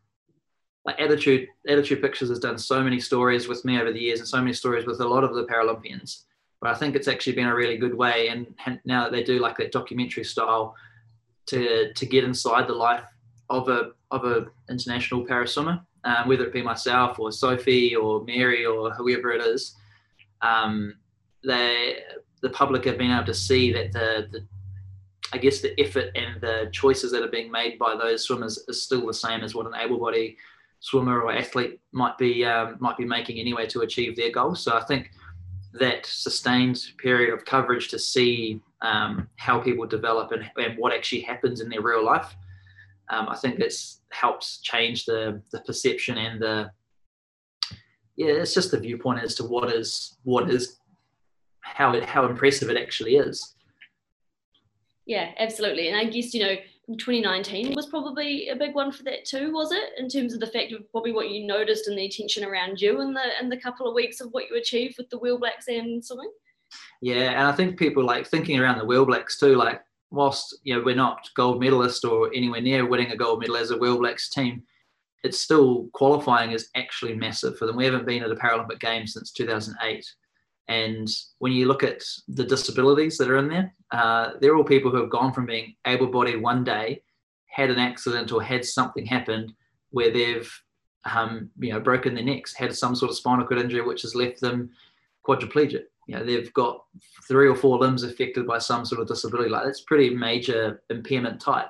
like attitude attitude pictures has done so many stories with me over the years and so many stories with a lot of the Paralympians but I think it's actually been a really good way. And now that they do like that documentary style to to get inside the life of a of a international para swimmer, um, whether it be myself or Sophie or Mary or whoever it is, um, they the public have been able to see that the, the I guess the effort and the choices that are being made by those swimmers is still the same as what an able-bodied swimmer or athlete might be um, might be making anyway to achieve their goals. So I think that sustained period of coverage to see um, how people develop and, and, what actually happens in their real life. Um, I think that's helps change the the perception and the yeah, it's just the viewpoint as to what is what is how it how impressive it actually is. Yeah, absolutely. And I guess you know 2019 was probably a big one for that too, was it? In terms of the fact of probably what you noticed and the attention around you in the in the couple of weeks of what you achieved with the Wheel Blacks and swimming. Yeah, and I think people like thinking around the Wheel Blacks too, like whilst you know we're not gold medalist or anywhere near winning a gold medal as a Wheel Blacks team, it's still qualifying is actually massive for them. We haven't been at a Paralympic Games since 2008. And when you look at the disabilities that are in there, uh, they're all people who have gone from being able bodied one day, had an accident or had something happened where they've um, you know broken their necks, had some sort of spinal cord injury which has left them quadriplegic. You know they've got three or four limbs affected by some sort of disability. Like that's pretty major impairment type.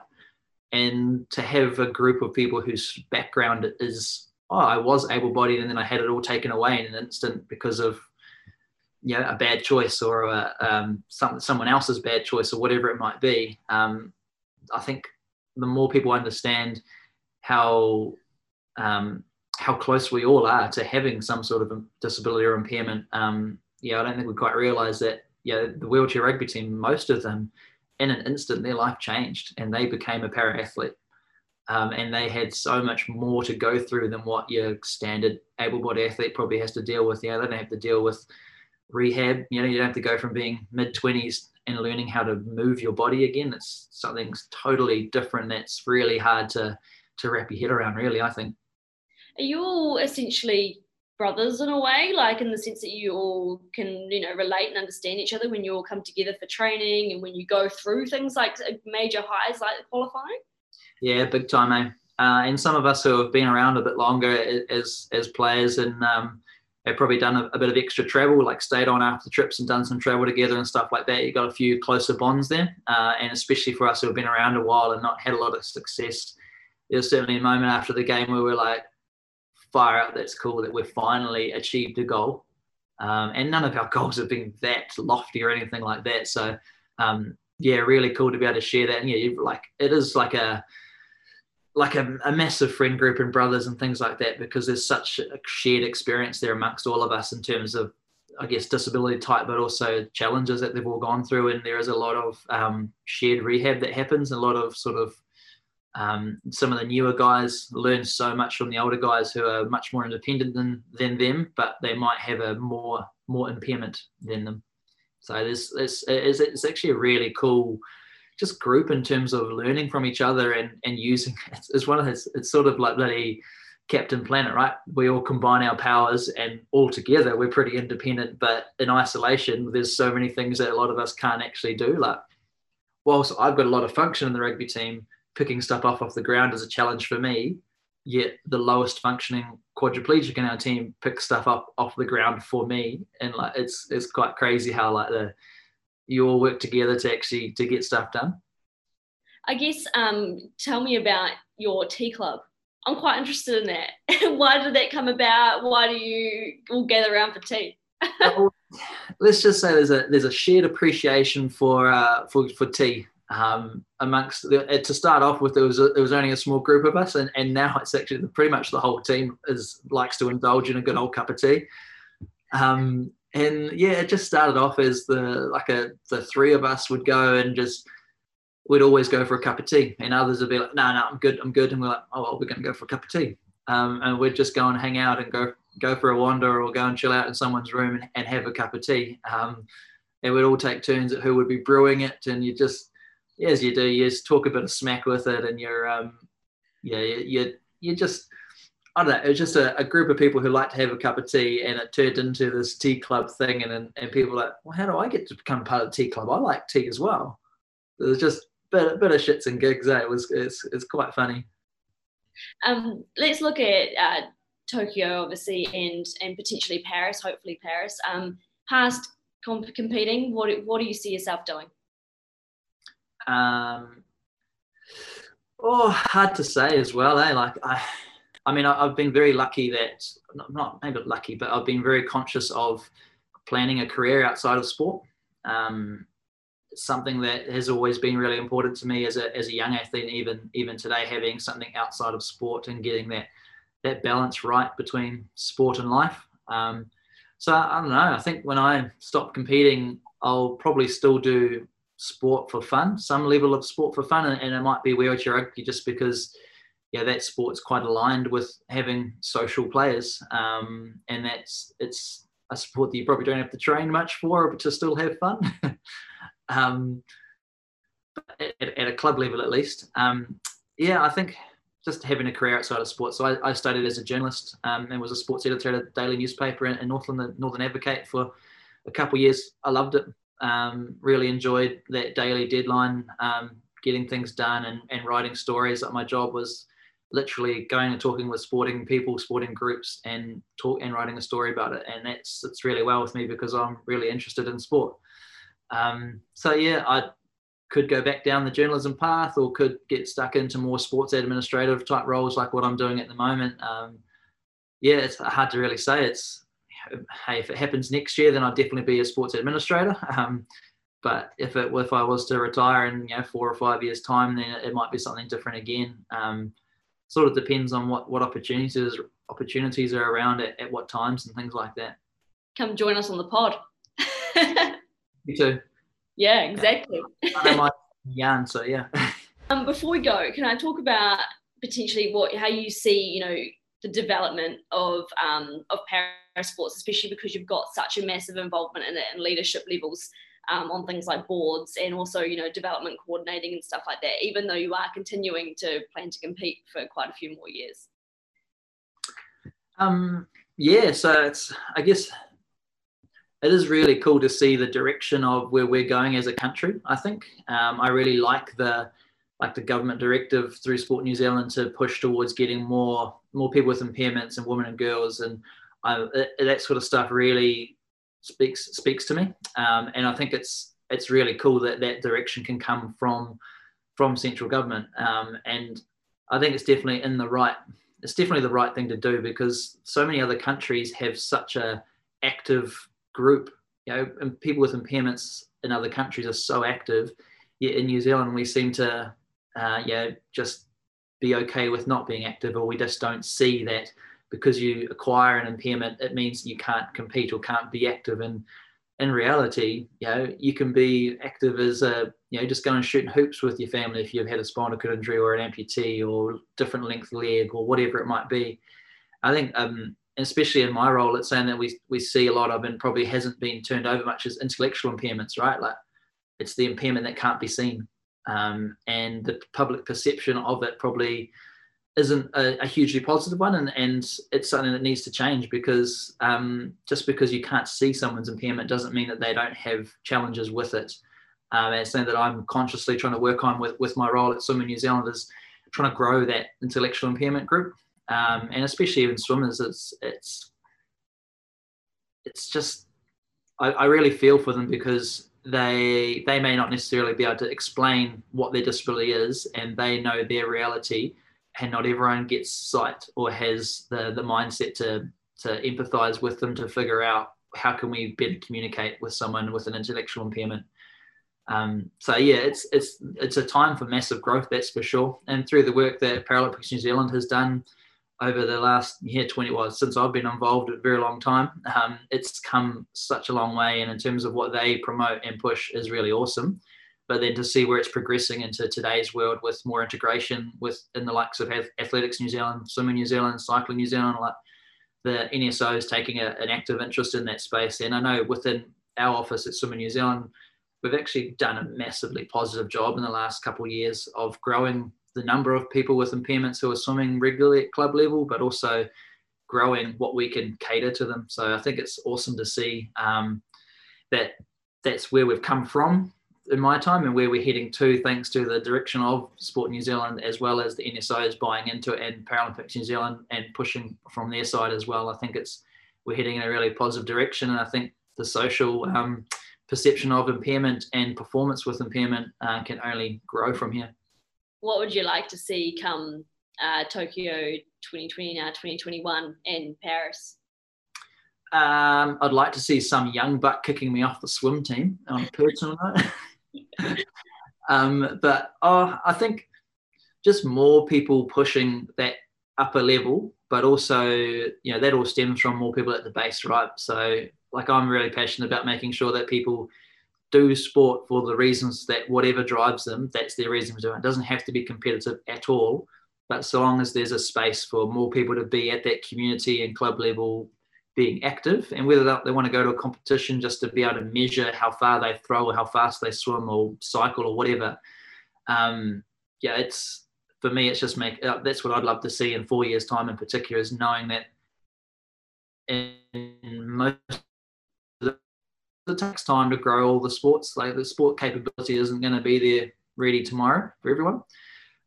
And to have a group of people whose background is oh i was able-bodied and then i had it all taken away in an instant because of you know, a bad choice or a, um, some, someone else's bad choice or whatever it might be um, i think the more people understand how um, how close we all are to having some sort of disability or impairment um, yeah, I don't think we quite realised that. Yeah, the wheelchair rugby team, most of them, in an instant, their life changed and they became a para athlete. Um, and they had so much more to go through than what your standard able-bodied athlete probably has to deal with. You know, they don't have to deal with rehab. You know, you don't have to go from being mid twenties and learning how to move your body again. It's something totally different. That's really hard to to wrap your head around. Really, I think. Are you all essentially brothers in a way, like in the sense that you all can, you know, relate and understand each other when you all come together for training and when you go through things like major highs like qualifying? Yeah, big time, eh? Uh, and some of us who have been around a bit longer as as players and um, have probably done a, a, bit of extra travel, like stayed on after trips and done some travel together and stuff like that. You got a few closer bonds there, uh, and especially for us who have been around a while and not had a lot of success. There was certainly a moment after the game where we we're like, out that's cool that we've finally achieved a goal. Um, and none of our goals have been that lofty or anything like that. So, um, yeah, really cool to be able to share that. And yeah, like it is like a like a, a, massive friend group and brothers and things like that because there's such a shared experience there amongst all of us in terms of I guess disability type, but also challenges that they've all gone through. And there is a lot of um, shared rehab that happens, a lot of sort of um, some of the newer guys learn so much from the older guys who are much more independent than than them, but they might have a more more impairment than them. So there's, there's it's, it's actually a really cool just group in terms of learning from each other and and using it's, it's one of those it's sort of like bloody Captain Planet, right? We all combine our powers and all together we're pretty independent, but in isolation, there's so many things that a lot of us can't actually do. Like, whilst I've got a lot of function in the rugby team, picking stuff off off the ground is a challenge for me. Yet the lowest functioning quadriplegic in our team picks stuff up off the ground for me, and like it's it's quite crazy how like the you all work together to actually to get stuff done. I guess um, tell me about your tea club. I'm quite interested in that. Why did that come about? Why do you all gather around for tea? well, let's just say there's a there's a shared appreciation for uh, for for tea um, amongst the, to start off with, there was a, there was only a small group of us, and, and now it's actually pretty much the whole team is likes to indulge in a good old cup of tea. Um, and yeah, it just started off as the like a the three of us would go and just we'd always go for a cup of tea, and others would be like, "No, no, I'm good, I'm good," and we're like, "Oh, well, we're going to go for a cup of tea," um, and we'd just go and hang out and go go for a wander or go and chill out in someone's room and, and have a cup of tea. Um, and we'd all take turns at who would be brewing it, and you just as you do, you just talk a bit of smack with it, and you're, um, yeah, you, you, just, I don't know, it was just a, a, group of people who like to have a cup of tea, and it turned into this tea club thing, and and, and people like, well, how do I get to become part of the tea club? I like tea as well. Was just a bit, bit of shits and gigs. Eh? It was, it's, it's quite funny. Um, let's look at uh, Tokyo, obviously, and and potentially Paris. Hopefully, Paris. Um, past comp- competing, what what do you see yourself doing? Um, oh, hard to say as well. Eh? Like I, I mean, I, have been very lucky that not, not maybe lucky, but I've been very conscious of planning a career outside of sport. Um, something that has always been really important to me as a as a young athlete, even even today, having something outside of sport and getting that that balance right between sport and life. Um, so I don't know. I think when I stop competing, I'll probably still do sport for fun, some level of sport for fun, and, and it might be wheelchair rugby just because yeah, that sport's quite aligned with having social players, um, and that's it's a sport that you probably don't have to train much for, to still have fun. um, at, at, a club level, at least. Um, yeah, I think just having a career outside of sports. So I, I studied as a journalist um, and was a sports editor at a daily newspaper in, in Northland, the Northern Advocate, for a couple of years. I loved it. Um, really enjoyed that daily deadline, um, getting things done and, and writing stories. Like my job was literally going and talking with sporting people, sporting groups, and talk and writing a story about it. And that's it's really well with me because I'm really interested in sport. Um, so yeah, I could go back down the journalism path or could get stuck into more sports administrative type roles like what I'm doing at the moment. Um, yeah, it's hard to really say. It's hey, if it happens next year, then I'll definitely be a sports administrator. Um, but if it if I was to retire in you know four or five years time, then it might be something different again. Um, sort of depends on what what opportunities opportunities are around at, at what times and things like that. Come join us on the pod. you too. Yeah, exactly. I know my yarn, so yeah. um, before we go, can I talk about potentially what how you see you know the development of um, of para sports, especially because you've got such a massive involvement in it and leadership levels um, on things like boards and also you know development coordinating and stuff like that. Even though you are continuing to plan to compete for quite a few more years. Um, yeah, so it's I guess it is really cool to see the direction of where we're going as a country. I think um, I really like the like the government directive through Sport New Zealand to push towards getting more more people with impairments and women and girls, and I, it, that sort of stuff really speaks speaks to me. Um, and I think it's it's really cool that that direction can come from from central government. Um, and I think it's definitely in the right it's definitely the right thing to do because so many other countries have such a active group. You know, and people with impairments in other countries are so active. Yet in New Zealand, we seem to uh, yeah, just be okay with not being active, or we just don't see that because you acquire an impairment, it means you can't compete or can't be active. And in reality, you know, you can be active as a, you know, just going shooting hoops with your family if you've had a spinal cord injury or an amputee or different length leg or whatever it might be. I think, um, especially in my role, it's saying that we we see a lot of and probably hasn't been turned over much as intellectual impairments, right? Like it's the impairment that can't be seen um, and the public perception of it probably isn't a, a, hugely positive one and, and it's something that needs to change because um, just because you can't see someone's impairment doesn't mean that they don't have challenges with it. Um, and something that i'm consciously trying to work on with, with my role at swimming new zealand is trying to grow that intellectual impairment group. Um, and especially even swimmers it's it's it's just I, I really feel for them because they they may not necessarily be able to explain what their disability is and they know their reality and not everyone gets sight or has the the mindset to to empathize with them to figure out how can we better communicate with someone with an intellectual impairment. Um, so yeah it's it's it's a time for massive growth that's for sure. And through the work that paralympics new zealand has done over the last year 20 well since i've been involved a very long time um, it's come such a long way and in terms of what they promote and push is really awesome. But then to see where it's progressing into today's world with more integration with in the likes of athletics new zealand swimming new zealand cycling new zealand like the nso is taking a, an active interest in that space. And i know within our office at swimming new zealand we've actually done a massively positive job in the last couple of years of growing the number of people with impairments who are swimming regularly at club level, but also growing what we can cater to them. So I think it's awesome to see um, that that's where we've come from in my time and where we're heading to, thanks to the direction of Sport New Zealand as well as the NSOs buying into it and Paralympics New Zealand and pushing from their side as well. I think it's we're heading in a really positive direction, and I think the social um, perception of impairment and performance with impairment uh, can only grow from here what would you like to see come uh, Tokyo 2020 now 2021 in Paris? Um, I'd like to see some young buck kicking me off the swim team on a personal note. um, but oh, I think just more people pushing that upper level, but also you know that all stems from more people at the base, right? So like I'm really passionate about making sure that people do sport for the reasons that whatever drives them, that's their reason for doing it. It doesn't have to be competitive at all, but so long as there's a space for more people to be at that community and club level being active, and whether they want to go to a competition just to be able to measure how far they throw or how fast they swim or cycle or whatever. Um, yeah, it's for me, it's just make uh, that's what I'd love to see in four years' time, in particular, is knowing that in most it takes time to grow all the sports. Like the sport capability isn't going to be there ready tomorrow for everyone.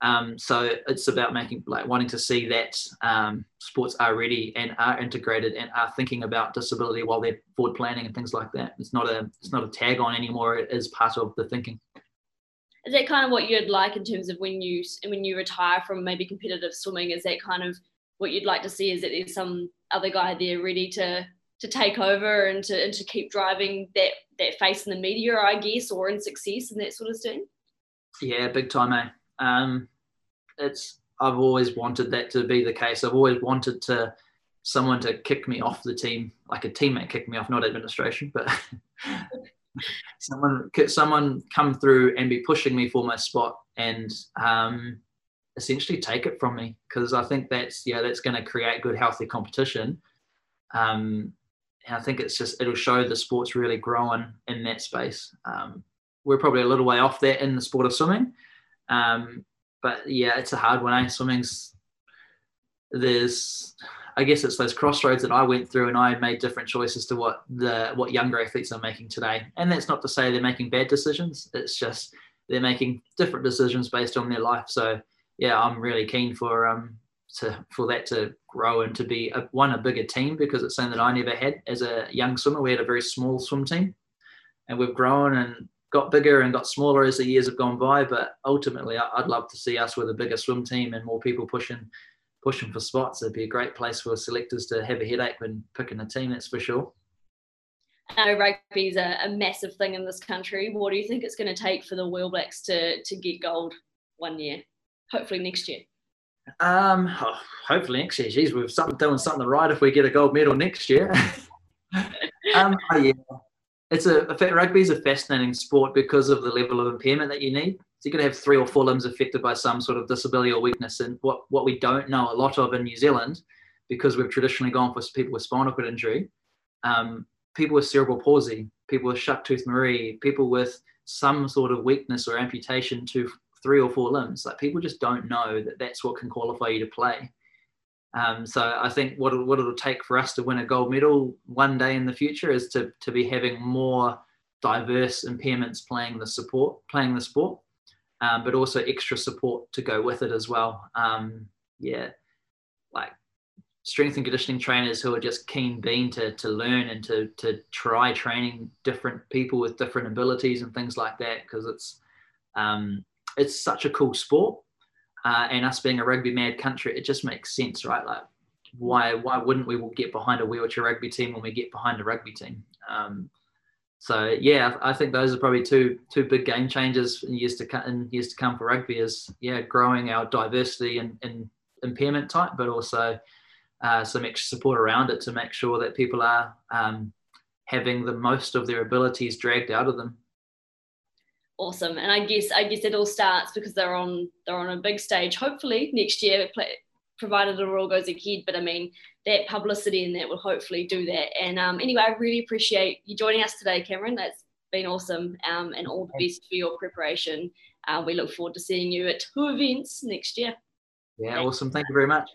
Um, so it's about making like wanting to see that um, sports are ready and are integrated and are thinking about disability while they're forward planning and things like that. It's not a it's not a tag on anymore. It is part of the thinking. Is that kind of what you'd like in terms of when you when you retire from maybe competitive swimming? Is that kind of what you'd like to see? Is that there's some other guy there ready to to take over and to and to keep driving that that face in the media, I guess, or in success and that sort of thing? Yeah, big time, eh? Um, it's I've always wanted that to be the case. I've always wanted to someone to kick me off the team, like a teammate kick me off, not administration, but someone someone come through and be pushing me for my spot and um, essentially take it from me because I think that's yeah that's going to create good healthy competition. Um, and I think it's just it'll show the sport's really growing in that space. Um, we're probably a little way off that in the sport of swimming, um, but yeah, it's a hard one. Eh? Swimming's there's I guess it's those crossroads that I went through, and I made different choices to what the what younger athletes are making today. And that's not to say they're making bad decisions. It's just they're making different decisions based on their life. So yeah, I'm really keen for um to for that to grow and to be a, one a bigger team because it's something that I never had as a young swimmer. We had a very small swim team, and we've grown and got bigger and got smaller as the years have gone by. But ultimately, I'd love to see us with a bigger swim team and more people pushing pushing for spots. It'd be a great place for selectors to have a headache when picking a team. That's for sure. I know rugby is a, a massive thing in this country. What do you think it's going to take for the Wheel Blacks to to get gold one year? Hopefully next year. Um, oh, hopefully next year. Geez, we're something, doing something right if we get a gold medal next year. um, oh, yeah, it's a rugby is a fascinating sport because of the level of impairment that you need. So you're going to have three or four limbs affected by some sort of disability or weakness. And what, what we don't know a lot of in New Zealand, because we've traditionally gone for people with spinal cord injury, um, people with cerebral palsy, people with shuck tooth Marie, people with some sort of weakness or amputation to three or four limbs. Like people just don't know that that's what can qualify you to play. Um, so I think what it, what it'll take for us to win a gold medal one day in the future is to to be having more diverse impairments playing the support playing the sport, um, but also extra support to go with it as well. Um, yeah, like strength and conditioning trainers who are just keen being to to learn and to to try training different people with different abilities and things like that because it's um, it's such a cool sport uh, and us being a rugby mad country, it just makes sense, right? Like, why why wouldn't we get behind a wheelchair rugby team when we get behind a rugby team? Um, so yeah, I think those are probably two two big game changers in years to come in years to come for rugby. Is yeah, growing our diversity and, and impairment type, but also uh, some extra support around it to make sure that people are um, having the most of their abilities dragged out of them awesome. And I guess I guess it all starts because they're on they're on a big stage. Hopefully next year, provided it all goes ahead. But I mean that publicity and that will hopefully do that. And um, anyway, I really appreciate you joining us today, Cameron. That's been awesome. Um, and all the best for your preparation. Uh, we look forward to seeing you at two events next year. Yeah, awesome. Thank you very much.